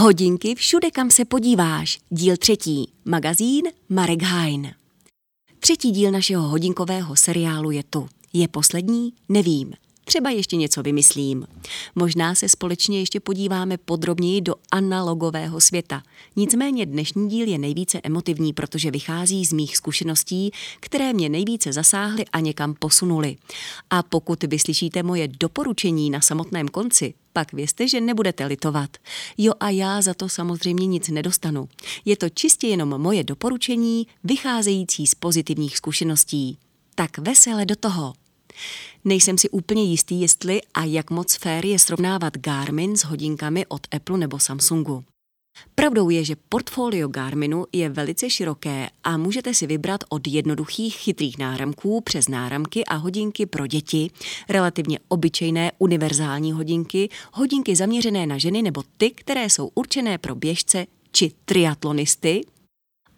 Hodinky všude, kam se podíváš. Díl třetí. Magazín Marek Hain. Třetí díl našeho hodinkového seriálu je tu. Je poslední? Nevím. Třeba ještě něco vymyslím. Možná se společně ještě podíváme podrobněji do analogového světa. Nicméně dnešní díl je nejvíce emotivní, protože vychází z mých zkušeností, které mě nejvíce zasáhly a někam posunuly. A pokud vyslyšíte moje doporučení na samotném konci, pak vězte, že nebudete litovat. Jo a já za to samozřejmě nic nedostanu. Je to čistě jenom moje doporučení, vycházející z pozitivních zkušeností. Tak vesele do toho. Nejsem si úplně jistý, jestli a jak moc fér je srovnávat Garmin s hodinkami od Apple nebo Samsungu. Pravdou je, že portfolio Garminu je velice široké a můžete si vybrat od jednoduchých chytrých náramků přes náramky a hodinky pro děti, relativně obyčejné univerzální hodinky, hodinky zaměřené na ženy nebo ty, které jsou určené pro běžce či triatlonisty,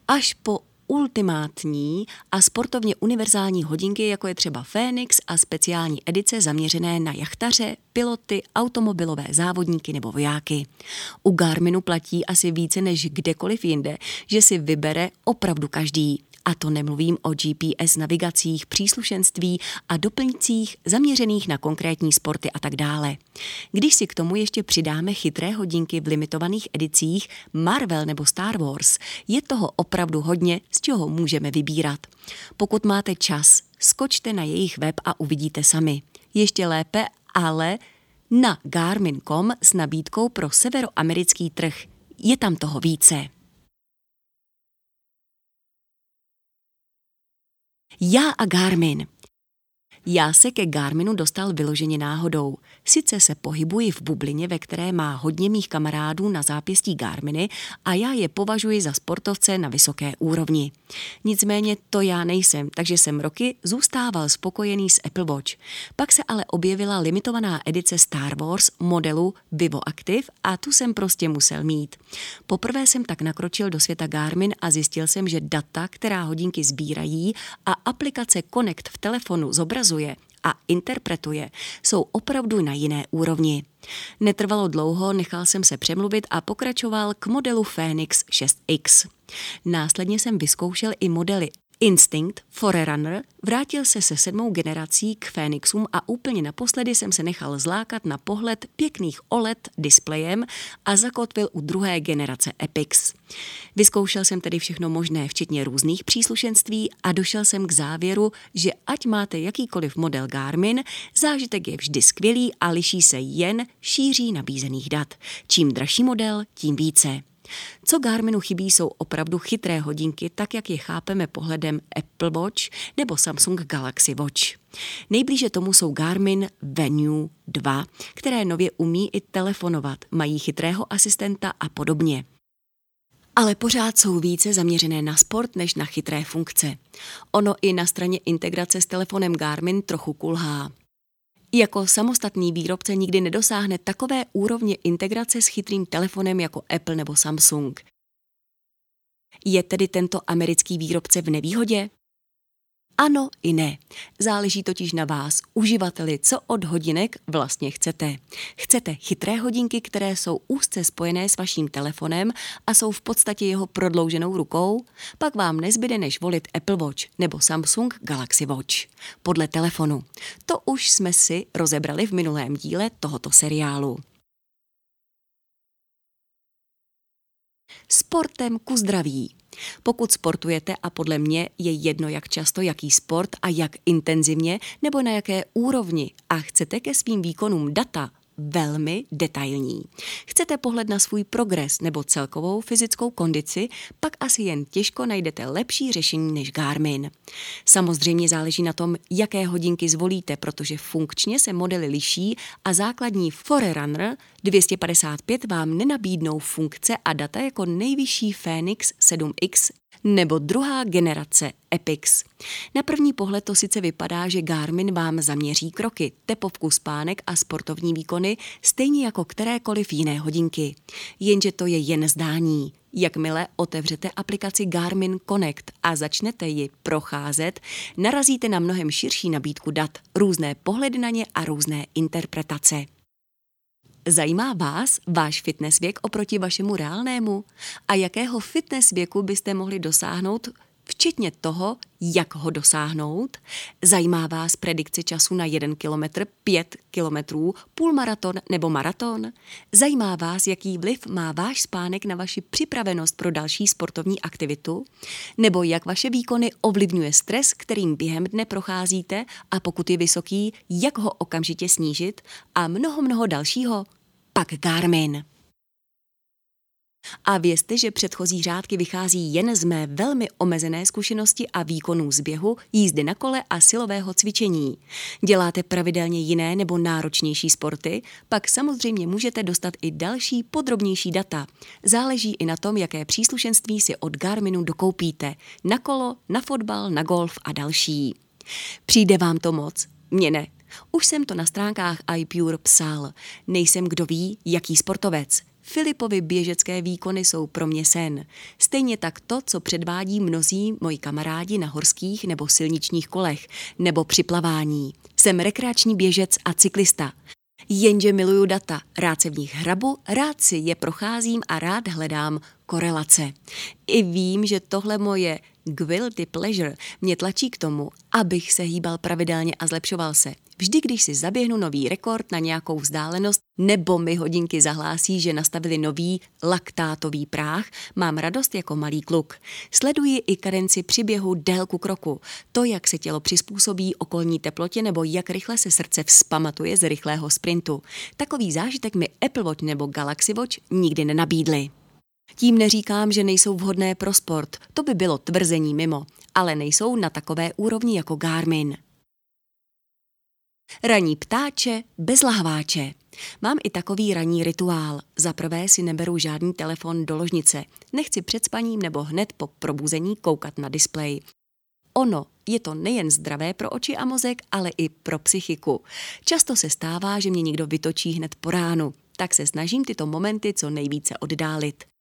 až po ultimátní a sportovně univerzální hodinky, jako je třeba Phoenix a speciální edice zaměřené na jachtaře, piloty, automobilové závodníky nebo vojáky. U Garminu platí asi více než kdekoliv jinde, že si vybere opravdu každý. A to nemluvím o GPS navigacích, příslušenství a doplňcích zaměřených na konkrétní sporty a tak dále. Když si k tomu ještě přidáme chytré hodinky v limitovaných edicích Marvel nebo Star Wars, je toho opravdu hodně, z čeho můžeme vybírat. Pokud máte čas, skočte na jejich web a uvidíte sami. Ještě lépe, ale na Garmin.com s nabídkou pro severoamerický trh. Je tam toho více. Já a Garmin. Já se ke Garminu dostal vyloženě náhodou. Sice se pohybuji v bublině, ve které má hodně mých kamarádů na zápěstí Garminy a já je považuji za sportovce na vysoké úrovni. Nicméně to já nejsem, takže jsem roky zůstával spokojený s Apple Watch. Pak se ale objevila limitovaná edice Star Wars modelu Vivo Active a tu jsem prostě musel mít. Poprvé jsem tak nakročil do světa Garmin a zjistil jsem, že data, která hodinky sbírají a aplikace Connect v telefonu zobrazuje, a interpretuje, jsou opravdu na jiné úrovni. Netrvalo dlouho, nechal jsem se přemluvit a pokračoval k modelu Phoenix 6X. Následně jsem vyzkoušel i modely Instinct, Forerunner, vrátil se se sedmou generací k Phoenixům a úplně naposledy jsem se nechal zlákat na pohled pěkných OLED displejem a zakotvil u druhé generace Epix. Vyzkoušel jsem tedy všechno možné, včetně různých příslušenství a došel jsem k závěru, že ať máte jakýkoliv model Garmin, zážitek je vždy skvělý a liší se jen šíří nabízených dat. Čím dražší model, tím více. Co Garminu chybí, jsou opravdu chytré hodinky, tak jak je chápeme pohledem Apple Watch nebo Samsung Galaxy Watch. Nejblíže tomu jsou Garmin Venue 2, které nově umí i telefonovat, mají chytrého asistenta a podobně. Ale pořád jsou více zaměřené na sport než na chytré funkce. Ono i na straně integrace s telefonem Garmin trochu kulhá. Jako samostatný výrobce nikdy nedosáhne takové úrovně integrace s chytrým telefonem jako Apple nebo Samsung. Je tedy tento americký výrobce v nevýhodě? Ano i ne. Záleží totiž na vás, uživateli, co od hodinek vlastně chcete. Chcete chytré hodinky, které jsou úzce spojené s vaším telefonem a jsou v podstatě jeho prodlouženou rukou? Pak vám nezbyde než volit Apple Watch nebo Samsung Galaxy Watch. Podle telefonu. To už jsme si rozebrali v minulém díle tohoto seriálu. Sportem ku zdraví. Pokud sportujete a podle mě je jedno, jak často, jaký sport a jak intenzivně nebo na jaké úrovni a chcete ke svým výkonům data velmi detailní. Chcete pohled na svůj progres nebo celkovou fyzickou kondici, pak asi jen těžko najdete lepší řešení než Garmin. Samozřejmě záleží na tom, jaké hodinky zvolíte, protože funkčně se modely liší a základní Forerunner 255 vám nenabídnou funkce a data jako nejvyšší Phoenix 7X nebo druhá generace Epix. Na první pohled to sice vypadá, že Garmin vám zaměří kroky, tepovku spánek a sportovní výkony, stejně jako kterékoliv jiné hodinky. Jenže to je jen zdání. Jakmile otevřete aplikaci Garmin Connect a začnete ji procházet, narazíte na mnohem širší nabídku dat, různé pohledy na ně a různé interpretace. Zajímá vás váš fitness věk oproti vašemu reálnému? A jakého fitness věku byste mohli dosáhnout včetně toho, jak ho dosáhnout. Zajímá vás predikce času na 1 kilometr, 5 kilometrů, půlmaraton nebo maraton? Zajímá vás, jaký vliv má váš spánek na vaši připravenost pro další sportovní aktivitu? Nebo jak vaše výkony ovlivňuje stres, kterým během dne procházíte a pokud je vysoký, jak ho okamžitě snížit? A mnoho, mnoho dalšího? Pak Garmin. A vězte, že předchozí řádky vychází jen z mé velmi omezené zkušenosti a výkonů z běhu, jízdy na kole a silového cvičení. Děláte pravidelně jiné nebo náročnější sporty, pak samozřejmě můžete dostat i další podrobnější data. Záleží i na tom, jaké příslušenství si od Garminu dokoupíte. Na kolo, na fotbal, na golf a další. Přijde vám to moc? Mně ne. Už jsem to na stránkách iPure psal. Nejsem kdo ví, jaký sportovec. Filipovi běžecké výkony jsou pro mě sen. Stejně tak to, co předvádí mnozí moji kamarádi na horských nebo silničních kolech, nebo při plavání. Jsem rekreační běžec a cyklista. Jenže miluju data, rád se v nich hrabu, rád si je procházím a rád hledám korelace. I vím, že tohle moje guilty pleasure mě tlačí k tomu, abych se hýbal pravidelně a zlepšoval se. Vždy, když si zaběhnu nový rekord na nějakou vzdálenost nebo mi hodinky zahlásí, že nastavili nový laktátový práh, mám radost jako malý kluk. Sleduji i kadenci při běhu délku kroku, to, jak se tělo přizpůsobí okolní teplotě nebo jak rychle se srdce vzpamatuje z rychlého sprintu. Takový zážitek mi Apple Watch nebo Galaxy Watch nikdy nenabídly. Tím neříkám, že nejsou vhodné pro sport, to by bylo tvrzení mimo, ale nejsou na takové úrovni jako Garmin. Raní ptáče bez lahváče. Mám i takový ranní rituál. Za prvé si neberu žádný telefon do ložnice. Nechci před spaním nebo hned po probuzení koukat na displej. Ono je to nejen zdravé pro oči a mozek, ale i pro psychiku. Často se stává, že mě někdo vytočí hned po ránu, tak se snažím tyto momenty co nejvíce oddálit.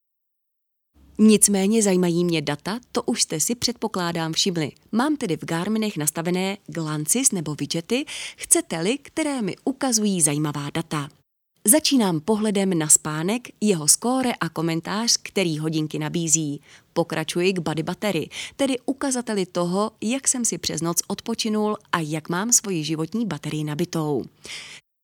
Nicméně zajímají mě data, to už jste si předpokládám všimli. Mám tedy v Garminech nastavené glancis nebo widgety, chcete-li, které mi ukazují zajímavá data. Začínám pohledem na spánek, jeho skóre a komentář, který hodinky nabízí. Pokračuji k body battery, tedy ukazateli toho, jak jsem si přes noc odpočinul a jak mám svoji životní baterii nabitou.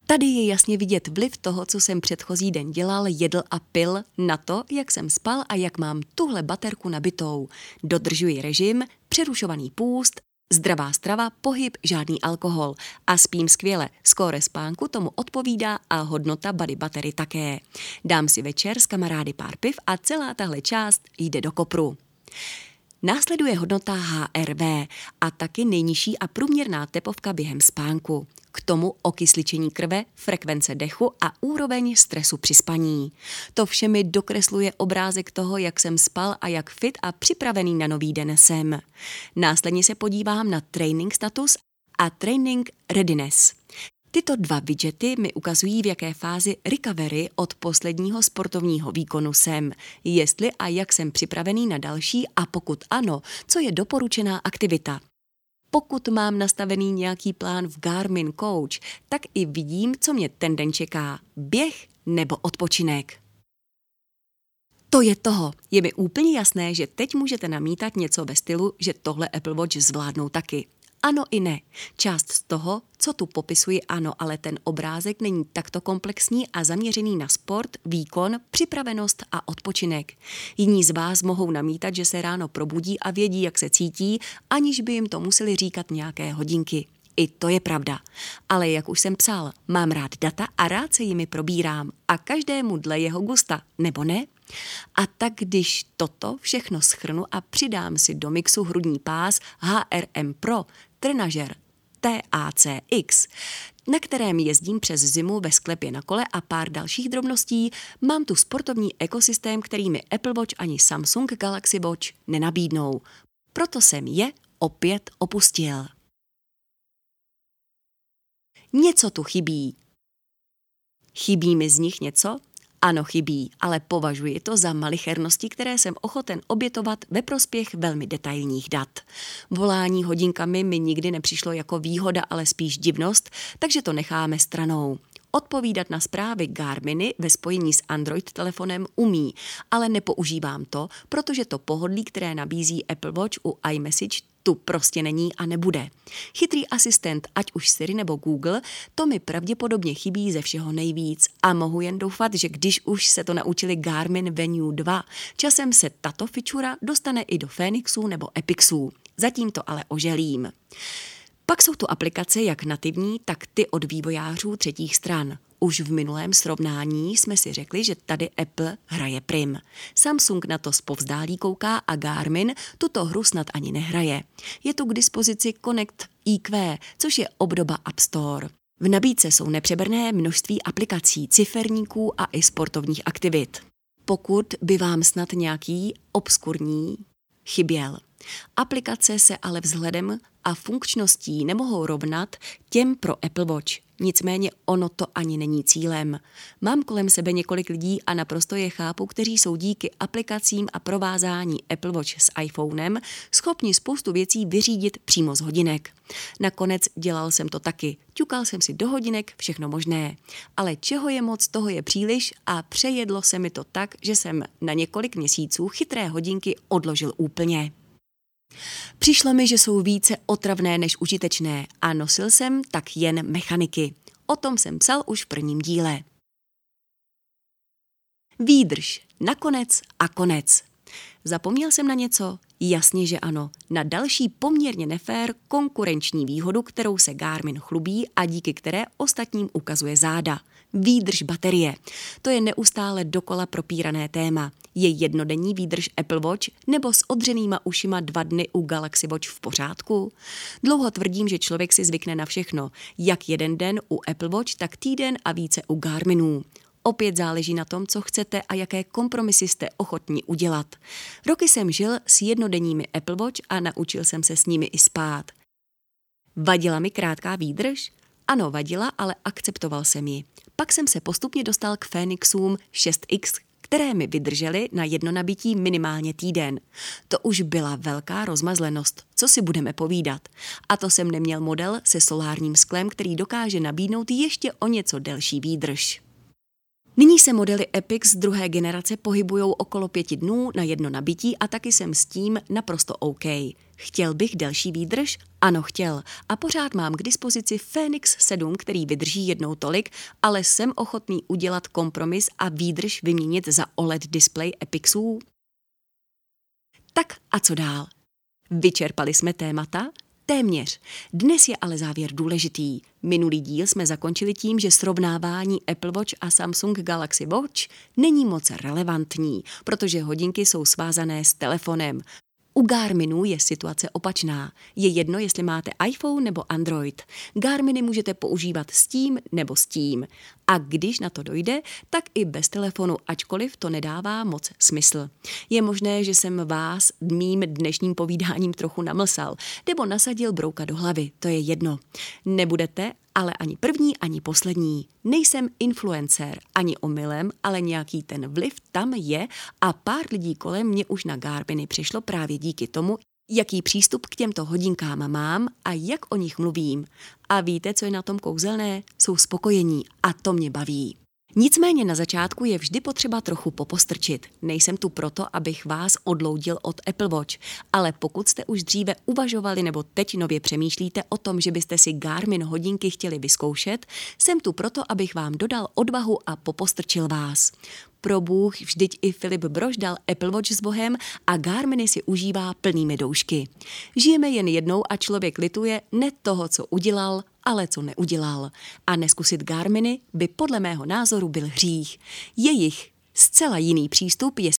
Tady je jasně vidět vliv toho, co jsem předchozí den dělal, jedl a pil, na to, jak jsem spal a jak mám tuhle baterku nabitou. Dodržuji režim, přerušovaný půst, zdravá strava, pohyb, žádný alkohol. A spím skvěle. Skóre spánku tomu odpovídá a hodnota body batery také. Dám si večer s kamarády pár piv a celá tahle část jde do kopru. Následuje hodnota HRV a taky nejnižší a průměrná tepovka během spánku. K tomu okysličení krve, frekvence dechu a úroveň stresu při spaní. To vše mi dokresluje obrázek toho, jak jsem spal a jak fit a připravený na nový den jsem. Následně se podívám na training status a training readiness. Tyto dva widgety mi ukazují, v jaké fázi recovery od posledního sportovního výkonu jsem, jestli a jak jsem připravený na další a pokud ano, co je doporučená aktivita. Pokud mám nastavený nějaký plán v Garmin Coach, tak i vidím, co mě ten den čeká. Běh nebo odpočinek. To je toho. Je mi úplně jasné, že teď můžete namítat něco ve stylu, že tohle Apple Watch zvládnou taky. Ano i ne. Část z toho, co tu popisuji, ano, ale ten obrázek není takto komplexní a zaměřený na sport, výkon, připravenost a odpočinek. Jiní z vás mohou namítat, že se ráno probudí a vědí, jak se cítí, aniž by jim to museli říkat nějaké hodinky. I to je pravda. Ale jak už jsem psal, mám rád data a rád se jimi probírám. A každému dle jeho gusta, nebo ne? A tak když toto všechno schrnu a přidám si do mixu hrudní pás HRM Pro, trenažer TACX, na kterém jezdím přes zimu ve sklepě na kole a pár dalších drobností, mám tu sportovní ekosystém, který mi Apple Watch ani Samsung Galaxy Watch nenabídnou. Proto jsem je opět opustil. Něco tu chybí. Chybí mi z nich něco? Ano, chybí, ale považuji to za malichernosti, které jsem ochoten obětovat ve prospěch velmi detailních dat. Volání hodinkami mi nikdy nepřišlo jako výhoda, ale spíš divnost, takže to necháme stranou. Odpovídat na zprávy Garminy ve spojení s Android telefonem umí, ale nepoužívám to, protože to pohodlí, které nabízí Apple Watch u iMessage, tu prostě není a nebude. Chytrý asistent, ať už Siri nebo Google, to mi pravděpodobně chybí ze všeho nejvíc a mohu jen doufat, že když už se to naučili Garmin Venue 2, časem se tato fičura dostane i do Phoenixů nebo Epixů. Zatím to ale oželím. Pak jsou tu aplikace jak nativní, tak ty od vývojářů třetích stran. Už v minulém srovnání jsme si řekli, že tady Apple hraje prim. Samsung na to zpovzdálí kouká a Garmin tuto hru snad ani nehraje. Je tu k dispozici Connect IQ, což je obdoba App Store. V nabídce jsou nepřeberné množství aplikací, ciferníků a i sportovních aktivit. Pokud by vám snad nějaký obskurní chyběl. Aplikace se ale vzhledem a funkčností nemohou rovnat těm pro Apple Watch. Nicméně ono to ani není cílem. Mám kolem sebe několik lidí a naprosto je chápu, kteří jsou díky aplikacím a provázání Apple Watch s iPhonem schopni spoustu věcí vyřídit přímo z hodinek. Nakonec dělal jsem to taky. Ťukal jsem si do hodinek všechno možné. Ale čeho je moc, toho je příliš a přejedlo se mi to tak, že jsem na několik měsíců chytré hodinky odložil úplně. Přišlo mi, že jsou více otravné než užitečné a nosil jsem tak jen mechaniky. O tom jsem psal už v prvním díle. Výdrž, nakonec a konec. Zapomněl jsem na něco? Jasně, že ano. Na další poměrně nefér konkurenční výhodu, kterou se Garmin chlubí a díky které ostatním ukazuje záda. Výdrž baterie. To je neustále dokola propírané téma. Je jednodenní výdrž Apple Watch nebo s odřenýma ušima dva dny u Galaxy Watch v pořádku? Dlouho tvrdím, že člověk si zvykne na všechno. Jak jeden den u Apple Watch, tak týden a více u Garminů. Opět záleží na tom, co chcete a jaké kompromisy jste ochotní udělat. Roky jsem žil s jednodenními Apple Watch a naučil jsem se s nimi i spát. Vadila mi krátká výdrž? Ano, vadila, ale akceptoval jsem ji. Pak jsem se postupně dostal k Phoenixům 6X, které mi vydržely na jedno nabití minimálně týden. To už byla velká rozmazlenost, co si budeme povídat. A to jsem neměl model se solárním sklem, který dokáže nabídnout ještě o něco delší výdrž. Nyní se modely Epic z druhé generace pohybují okolo pěti dnů na jedno nabití a taky jsem s tím naprosto OK. Chtěl bych delší výdrž? Ano, chtěl. A pořád mám k dispozici Phoenix 7, který vydrží jednou tolik, ale jsem ochotný udělat kompromis a výdrž vyměnit za OLED display Epixů? Tak a co dál? Vyčerpali jsme témata? Téměř. Dnes je ale závěr důležitý. Minulý díl jsme zakončili tím, že srovnávání Apple Watch a Samsung Galaxy Watch není moc relevantní, protože hodinky jsou svázané s telefonem. U Garminu je situace opačná. Je jedno, jestli máte iPhone nebo Android. Garminy můžete používat s tím nebo s tím. A když na to dojde, tak i bez telefonu, ačkoliv to nedává moc smysl. Je možné, že jsem vás mým dnešním povídáním trochu namlsal, nebo nasadil brouka do hlavy, to je jedno. Nebudete ale ani první, ani poslední. Nejsem influencer, ani omylem, ale nějaký ten vliv tam je a pár lidí kolem mě už na Garminy přišlo právě díky tomu, jaký přístup k těmto hodinkám mám a jak o nich mluvím. A víte, co je na tom kouzelné? Jsou spokojení a to mě baví. Nicméně na začátku je vždy potřeba trochu popostrčit. Nejsem tu proto, abych vás odloudil od Apple Watch, ale pokud jste už dříve uvažovali nebo teď nově přemýšlíte o tom, že byste si Garmin hodinky chtěli vyzkoušet, jsem tu proto, abych vám dodal odvahu a popostrčil vás. Pro Bůh, vždyť i Filip Brož dal Apple Watch s Bohem a Garminy si užívá plnými doušky. Žijeme jen jednou a člověk lituje ne toho, co udělal, ale co neudělal. A neskusit Garminy by podle mého názoru byl hřích. Jejich zcela jiný přístup je